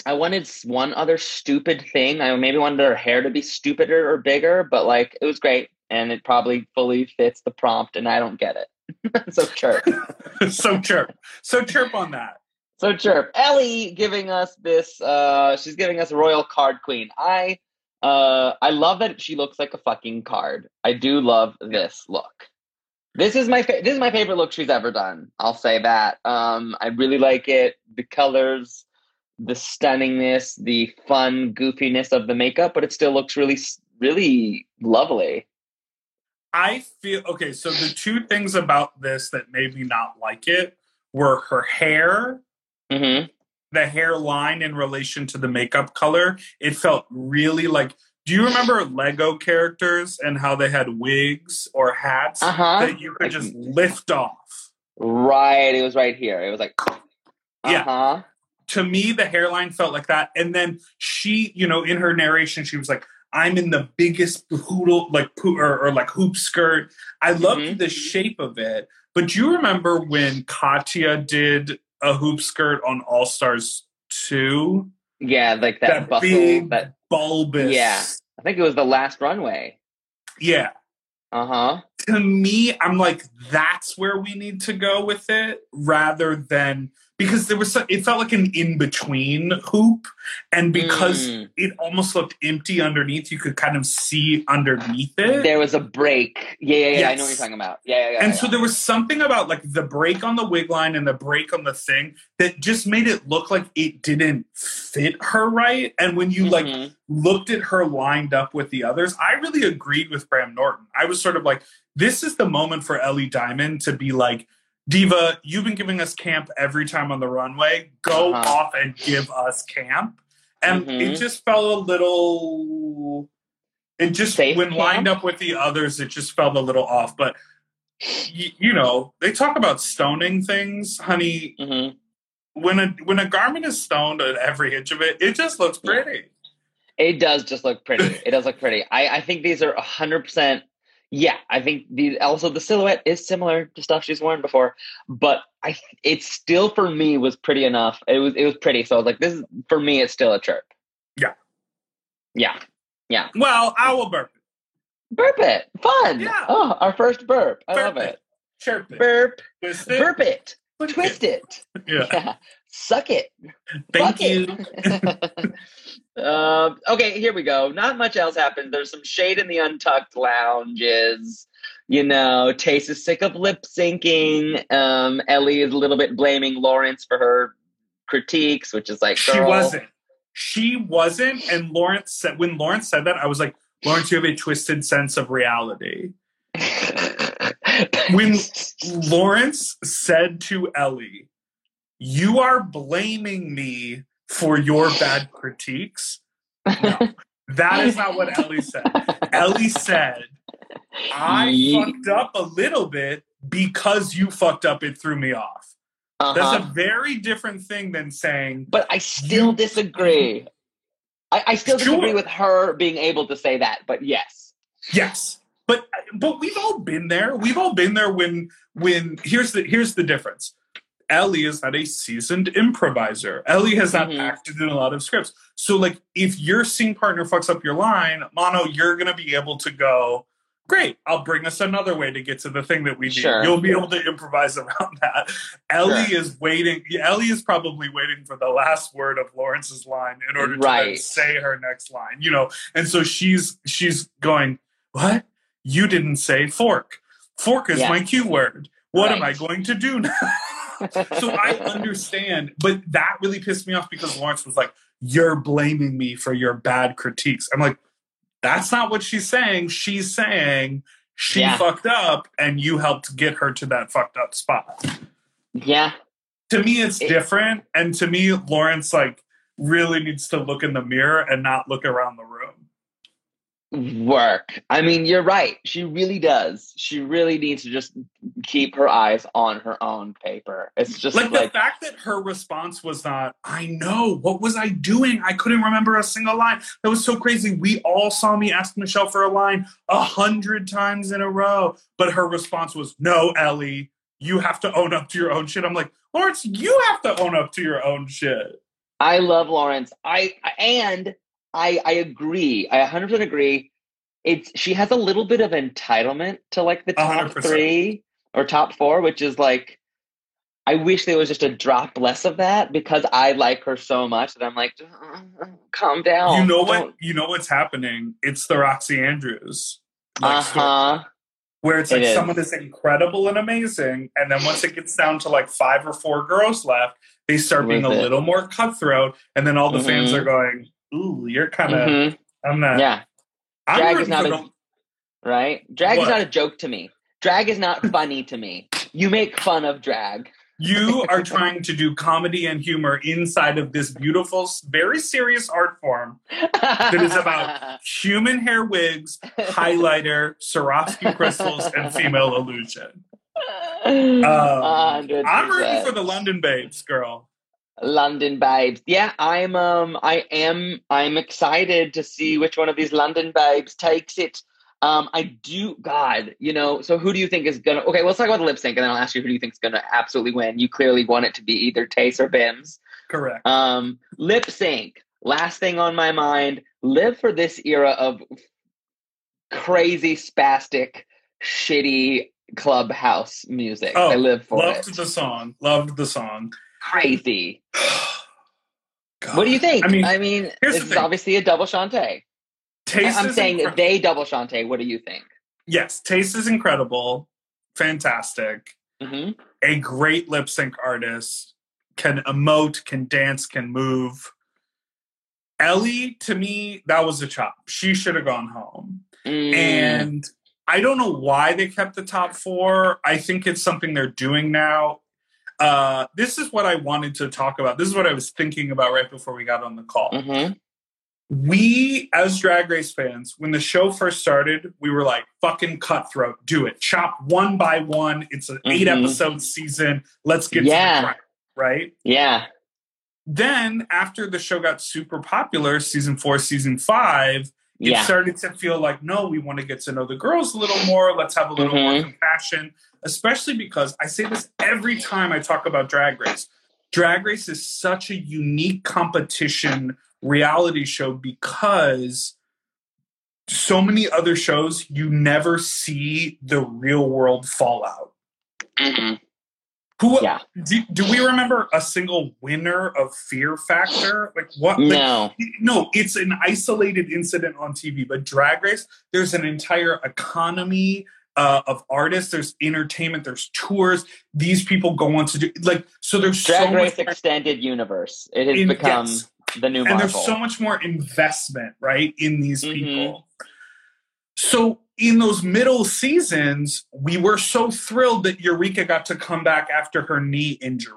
I wanted one other stupid thing. I maybe wanted her hair to be stupider or bigger, but like it was great, and it probably fully fits the prompt, and I don't get it. so chirp,
so chirp so chirp on that
so chirp. Ellie giving us this. Uh, she's giving us Royal Card Queen. I, uh, I love that she looks like a fucking card. I do love this look. This is my fa- this is my favorite look she's ever done. I'll say that. Um, I really like it. The colors, the stunningness, the fun goofiness of the makeup, but it still looks really, really lovely.
I feel okay so the two things about this that made me not like it were her hair
hmm
the hairline in relation to the makeup color it felt really like Do you remember Lego characters and how they had wigs or hats
Uh-huh.
that you could just lift off?
Right. It was right here. It was like,
Yeah.
uh-huh.
to me the hairline felt like that and then she you know in her narration she was like i'm in the biggest poodle like or, or like hoop skirt i loved
Mhm.
the shape of it but do you remember when katya did a hoop skirt on all stars 2
Yeah, like that,
that
bustle.
big
that
bulbous
Yeah. I think it was the last runway.
yeah
Uh-huh.
to me, I'm like, that's where we need to go with it rather than because there was so, it felt like an in between hoop, and because
Mm.
it almost looked empty underneath, you could kind of see underneath it.
There was a break. Yeah, yeah, yeah. I know what you're talking about. Yeah, yeah, yeah.
and
yeah.
so there was something about like the break on the wig line and the break on the thing that just made it look like it didn't fit her right. And when you like
Mhm.
looked at her lined up with the others, I really agreed with Graham Norton. I was sort of like, this is the moment for Ellie Diamond to be like, Diva, you've been giving us camp every time on the runway. Go
Uh-huh.
off and give us camp. And
Mhm.
it just felt a little. It just,
Safe
when
camp?
lined up with the others, it just felt a little off. But, y- you know, they talk about stoning things, honey.
Mhm.
When a when a garment is stoned at every inch of it, it just looks pretty.
It does just look pretty. It does look pretty. I, I think these are hundred percent. Yeah, I think the also the silhouette is similar to stuff she's worn before, but I it still for me was pretty enough. It was it was pretty. So I was like, this is for me. It's still a chirp.
Yeah.
Yeah, yeah.
Well, I will burp it.
burp it. Fun.
Yeah.
Oh, our first burp. I
Burp
love
it.
it.
Chirp it.
Burp.
Twist it.
Burp it. Twist it.
Yeah.
Yeah. Suck it.
Thank
Fuck
you.
it. um, okay, here we go. Not much else happened. There's some shade in the untucked lounges. You know, Tayce is sick of lip syncing. Um, Ellie is a little bit blaming Lawrence for her critiques, which is like,
She wasn't. She wasn't. And Lawrence said when Lawrence said that, I was like, Lawrence, you have a twisted sense of reality. When Lawrence said to Ellie, You are blaming me for your bad critiques. No, that is not what Ellie said. Ellie said, I fucked up a little bit because you fucked up, it threw me off. That's
Uh-huh.
a very different thing than saying,
But I still
You-
disagree. I, I still
Sure.
disagree with her being able to say that, but yes.
Yes. But but we've all been there. We've all been there when when here's the here's the difference. Ellie is not a seasoned improviser. Ellie has not
Mhm.
acted in a lot of scripts. So like if your scene partner fucks up your line, Mano, you're gonna be able to go, Great, I'll bring us another way to get to the thing that we need.
Sure.
You'll be able to improvise around that. Ellie
Sure.
is waiting. Ellie is probably waiting for the last word of Lawrence's line in order to say her next line. You know, and so she's she's going, What? You didn't say fork. Fork is
Yeah.
my cue word. What am I going to do now? so I understand, but that really pissed me off because Lawrence was like, You're blaming me for your bad critiques. I'm like, That's not what she's saying. She's saying she
Yeah.
fucked up and you helped get her to that fucked up spot.
Yeah.
To me, it's
It-
different. And to me, Lawrence like really needs to look in the mirror and not look around the room.
Work. I mean, you're right. She really does. She really needs to just keep her eyes on her own paper. It's just
like,
like,
the fact that her response was not i know what was i doing i couldn't remember a single line that was so crazy we all saw me ask michelle for a line a hundred times in a row but her response was no ellie you have to own up to your own shit i'm like lawrence you have to own up to your own shit
I love Lawrence. I and I I agree. I 100% agree. It's she has a little bit of entitlement to like the top
100%.
3 or top 4, which is like I wish there was just a drop less of that because I like her so much that I'm like "Uh, calm down.
you know what
Don't-
you know what's happening it's the Roxxxy Andrews like.
Uh-huh.
where it's like
is.
someone is incredible and amazing, and then once it gets down to like five or four girls left, they start being a
it.
little more cutthroat, and then all the fans
Mhm.
are going, "Ooh, you're kind of."
Mhm.
I'm not.
Yeah.
I'm
Drag is not a
the-
right? Drag
What?
is not a joke to me. Drag is not funny to me. You make fun of drag.
You are trying to do comedy and humor inside of this beautiful, very serious art form that is about human hair wigs, highlighter, Swarovski crystals, and female illusion. Um, I'm rooting for the London babes, girl.
London babes. Yeah, I'm um I am I'm excited to see which one of these London babes takes it. Um I do God, you know, so who do you think is gonna okay, let's talk about the lip sync and then I'll ask you who do you think is gonna absolutely win. You clearly want it to be either Tayce or Bims.
Correct.
Um lip sync. Last thing on my mind, live for this era of crazy spastic shitty clubhouse music.
Oh,
I live for it.
loved
it.
the song. Loved the song.
Crazy.
God.
What do you think?
I mean,
I mean,
here's the
it's
thing.
obviously a double Shantay.
Tayce
I'm
is
saying
incre-
they double Shantay. What do you think?
yes, Tayce is incredible, fantastic,
hmm
a great lip sync artist, can emote, can dance, can move. Ellie, to me, that was a chop. She should have gone home.
Mm.
And I don't know why they kept the top four. I think it's something they're doing now. Uh, this is what I wanted to talk about. This is what I was thinking about right before we got on the call.
hmm
we as drag race fans when the show first started we were like fucking cutthroat do it chop one by one it's an eight
Mhm.
episode season let's get
Yeah.
to the crime right
Yeah.
then after the show got super popular season four season five it
Yeah.
started to feel like no we want to get to know the girls a little more let's have a little more
Mhm.
compassion especially because i say this every time i talk about drag race drag race is such a unique competition reality show because so many other shows you never see the real world fallout
Mhm.
who
Yeah.
do, do we remember a single winner of fear factor like what like,
No.
no, it's an isolated incident on TV, but Drag Race, there's an entire economy uh, of artists. There's entertainment. There's tours. These people go on to do like so. There's
Drag
so
Race
much
Extended Universe. It has
in-
become
yes.
the new
and
Marvel.
there's so much more investment right in these
Mhm.
people. So in those middle seasons, we were so thrilled that Eureka got to come back after her knee injury.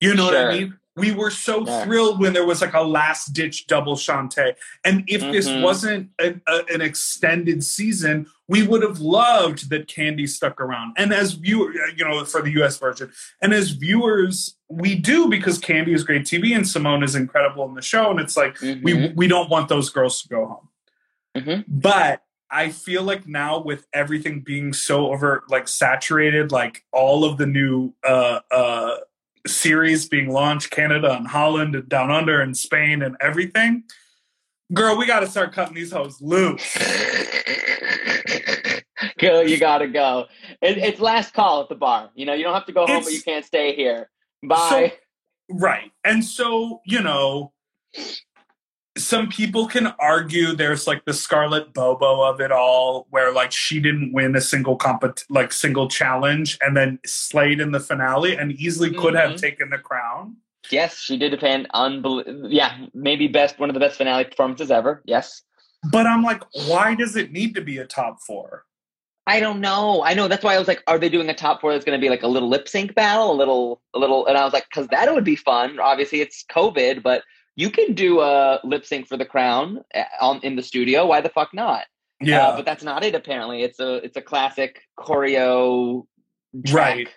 You know what I mean? We were so
Yeah.
thrilled when there was like a last ditch double Shantay. And if this
Mhm.
wasn't a, a- an extended season, we would have loved that Kandy stuck around. And as viewers, you know, for the US version, and as viewers, we do because Kandy is great TV and Symone is incredible in the show. And it's like, we,
Mhm.
we don't want those girls to go home.
Mhm.
But I feel like now with everything being so over like saturated, like all of the new uh uh series being launched, Canada and Holland and down under and Spain and everything, girl, we gotta start cutting these hoes loose.
Girl, you gotta go. It, it's last call at the bar. You know, you don't have to go home, but you can't stay here. Bye.
Right. And so, you know, some people can argue there's like the Scarlett BoBo of it all, where like she didn't win a single compet like single challenge and then slayed in the finale and easily could have
Mhm.
taken the crown.
yes, she did defend. Unbel- yeah, maybe best one of the best finale performances ever. Yes.
But I'm like, why does it need to be a top four?
I don't know. I know that's why I was like, are they doing a top four that's going to be like a little lip sync battle, a little, a little? And I was like, because that would be fun. Obviously, it's COVID, but you can do a lip sync for the crown uh, on in the studio. Why the fuck not?
Yeah.
Uh, but that's not it. Apparently, it's a it's a classic choreo
Right.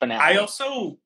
finale.
I also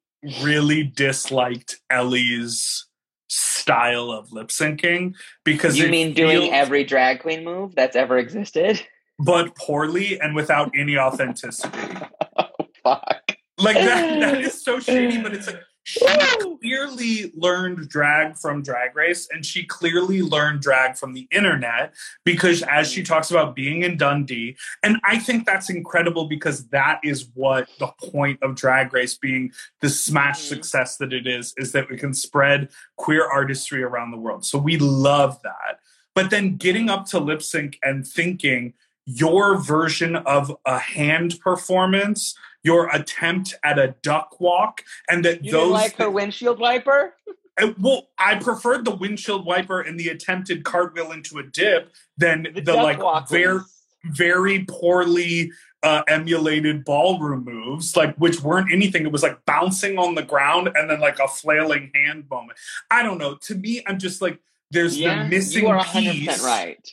really disliked Ellie's style of lip syncing because
you mean doing
feels-
every drag queen move that's ever existed?
but poorly and without any authenticity.
Fuck.
Like that, that is so shady, but it's like she clearly learned drag from Drag Race, and she clearly learned drag from the internet because as she talks about being in Dundee, and I think that's incredible because that is what the point of Drag Race being the smash
Mhm.
success that it is, is that we can spread queer artistry around the world. So we love that. But then getting up to lip sync and thinking your version of a hand performance, your attempt at a duck walk, and that
You
those
like her windshield wiper?
Uh, well, I preferred the windshield wiper and the attempted cartwheel into a dip than the,
duck
like
walk
very very poorly uh, emulated ballroom moves, like which weren't anything. It was like bouncing on the ground and then like a flailing hand moment. I don't know. To me, I'm just like there's
yeah,
the missing
you are 100%
piece.
right.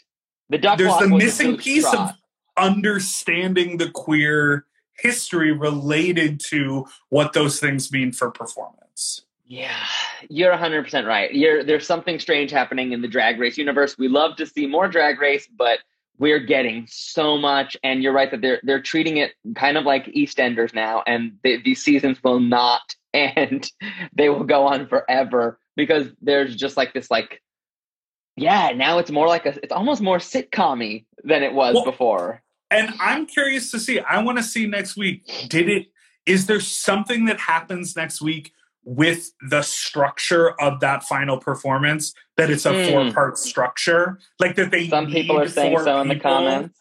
The duck
There's the missing piece of understanding the queer history related to what those things mean for performance.
Yeah, you're 100% right. You're, there's something strange happening in the drag race universe. We love to see more drag race, but we're getting so much. And you're right that they're, they're treating it kind of like EastEnders now. And they, these seasons will not end. They will go on forever because there's just like this, like, yeah, now it's more like a, it's almost more sitcom than it was
Well,
before.
And I'm curious to see. I want to see next week. Did it? Is there something that happens next week with the structure of that final performance that it's a
Hmm.
four part structure? Like that they
Some people are saying so in the comments.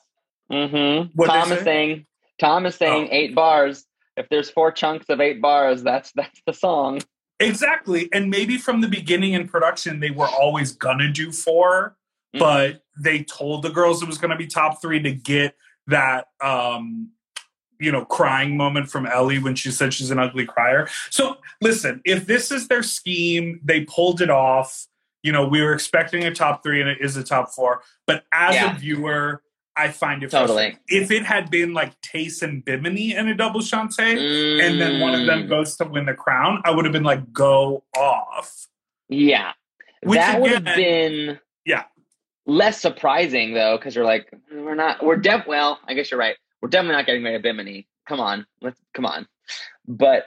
Mm-hmm.
What'd
Tom is
say?
saying Tom is saying
Oh.
eight bars. If there's four chunks of eight bars, that's that's the song.
Exactly. And maybe from the beginning in production, they were always gonna do 4
Mhm.
but they told the girls it was gonna be top three to get that um you know, crying moment from Ellie when she said she's an ugly crier. So listen, if this is their scheme, they pulled it off. You know, we were expecting a top three and it is a top four. But as
Yeah.
a viewer, I find it
Totally.
If it had been like Tayce and Bimini in a double Shantay, and then one of them
Mm,
goes to win the crown, I would have been like, go off.
Yeah.
Which
that would have been
Yeah.
less surprising though, because you're like, we're not we're def well, I guess you're right. We're definitely not getting rid of Bimini. Come on. Let's come on. But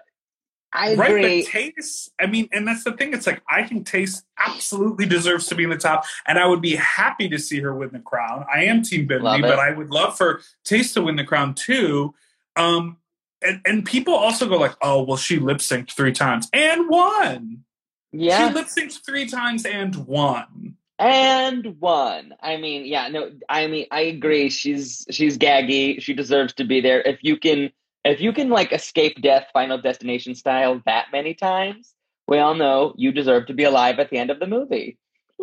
I
Right,
agree.
but Tayce, I mean, and that's the thing. It's like I think Tayce absolutely deserves to be in the top, and I would be happy to see her win the crown. I am Team
Love
Bimini, but I would love for Tayce to win the crown too. Um, and, and people also go like, "Oh, well, she lip synced three times and won.
yeah.
She lip synced three times and won."
and one. I mean, yeah, no, I mean, I agree. She's she's gaggy. She deserves to be there. If you can, if you can like escape death, Final Destination style that many times, we all know you deserve to be alive at the end of the movie.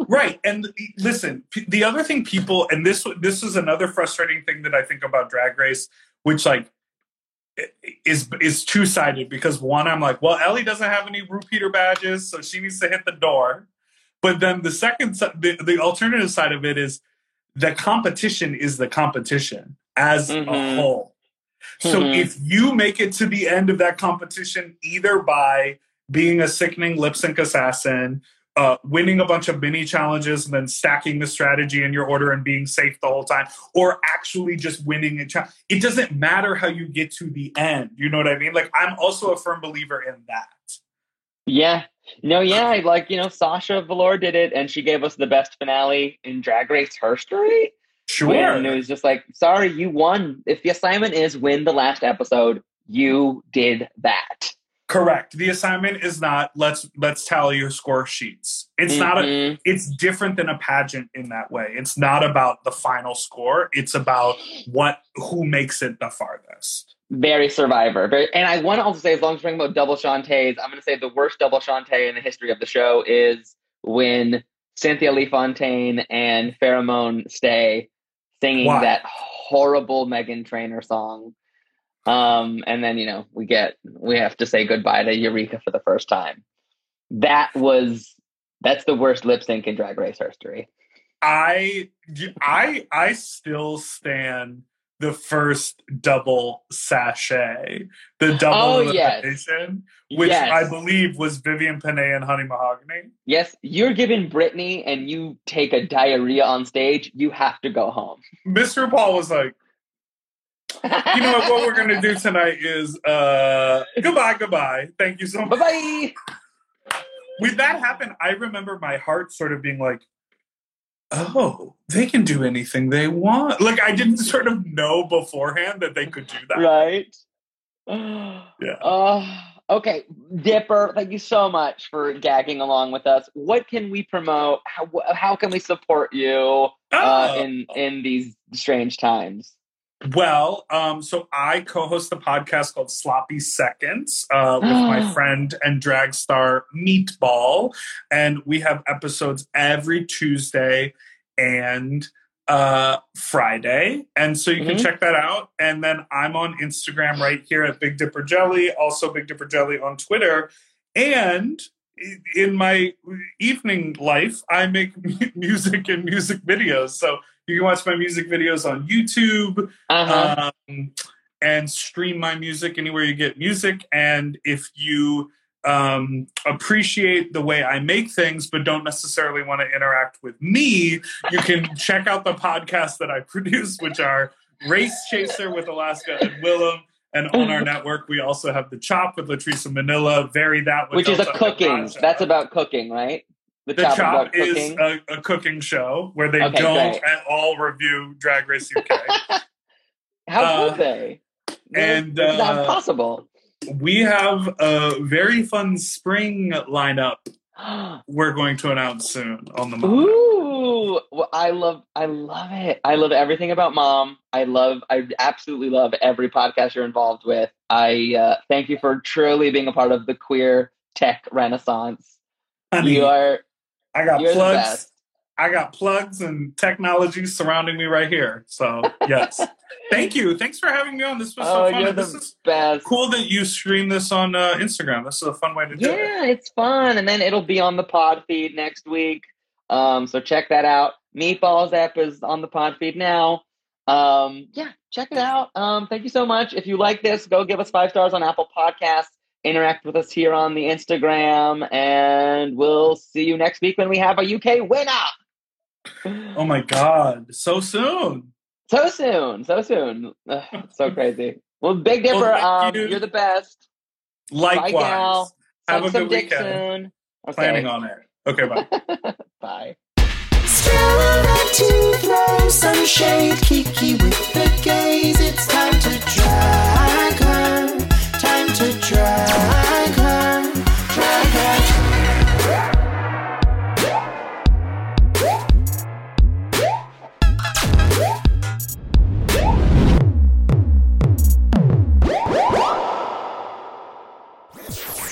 right and listen the other thing people and this this is another frustrating thing that i think about drag race which like is is two-sided because one i'm like well ellie doesn't have any repeater badges so she needs to hit the door but then the second the, the alternative side of it is the competition is the competition as a
Mhm.
whole so
Mhm.
if you make it to the end of that competition either by being a sickening lip sync assassin uh, winning a bunch of mini challenges and then stacking the strategy in your order and being safe the whole time, or actually just winning a challenge. It doesn't matter how you get to the end. You know what I mean? Like I'm also a firm believer in that.
Yeah. No, yeah, like, you know, Sasha Velour did it and she gave us the best finale in Drag Race history.
Sure.
When it was just like, sorry, you won. If the assignment is win the last episode, you did that.
Correct. The assignment is not let's let's tally your score sheets. It's not a
Mhm.
it's different than a pageant in that way. It's not about the final score. It's about what who makes it the farthest.
very survivor. Very, and I want to also say, as long as we're talking about double Shantays, I'm going to say the worst double Shantay in the history of the show is when Cynthia Lee Fontaine and Farrah Moan stay singing
Why?
that horrible Meghan Trainor song. Um, and then, you know, we get, we have to say goodbye to Eureka for the first time. That was, that's the worst lip sync in Drag Race history.
I I I still stand the first double sashay, the double
Oh, yes.
which
yes.
I believe was Vivienne Pinay and Honey Mahogany.
Yes, you're giving Britney and you take a diarrhea on stage, you have to go home.
Mr. Paul was like, you know what, what we're gonna do tonight is uh goodbye, goodbye. Thank you so much.
Bye bye.
When that happened, I remember my heart sort of being like, oh, they can do anything they want. Like I didn't sort of know beforehand that they could do that.
Right?
Yeah.
Uh, okay, Dipper, thank you so much for gagging along with us. What can we promote? How, how can we support you uh,
Oh.
in in these strange times?
Well, um, so I co-host a podcast called Sloppy Seconds uh, with my friend and drag star Meatball, and we have episodes every Tuesday. And uh, Friday. And so you can
Mhm.
check that out. And then I'm on Instagram right here at Big Dipper Jelly, also Big Dipper Jelly on Twitter. And in my evening life, I make music and music videos. So you can watch my music videos on YouTube
Uh-huh.
um, and stream my music anywhere you get music. And if you um, appreciate the way I make things, but don't necessarily want to interact with me, you can check out the podcasts that I produce, which are Race Chaser with Alaska and Willam. And on our network, we also have The Chop with Latrice Manila, Vary That with
Which is a cooking. That's about cooking, right?
The
Chop
Chop, is a, a cooking show where they
Okay,
don't
great.
at all review Drag Race UK.
How
uh,
could they?
and,
it's not
uh,
possible.
we have a very fun spring lineup we're going to announce soon on the Mom.
Ooh, well, I love, I love it. I love everything about mom. I love, I absolutely love every podcast you're involved with. I uh, thank you for truly being a part of the queer tech renaissance. You are,
I got
you're
plugs. I got plugs and technology surrounding me right here. So yes, thank you. Thanks for having me on. This was so
Oh,
fun.
you're
And
the
This is
best.
cool that you stream this on uh, Instagram. This is a fun way to do it.
Yeah, it's fun, and then it'll be on the pod feed next week. Um, so check that out. Meatballs app is on the pod feed now. Um, yeah, check it out. Um, thank you so much. If you like this, go give us five stars on Apple Podcasts. Interact with us here on the Instagram, and we'll see you next week when we have a UK winner.
Oh my god, so soon.
So soon, so soon. Ugh, so crazy. Well, Big Dipper,
Well,
um,
you.
you. are the best.
Likewise.
Gal.
Have
Suck
a good
dick
weekend.
soon. Okay.
Planning on it. Okay, bye.
Bye.
Still to throw some shade, Kiki with the gaze. It's time to drag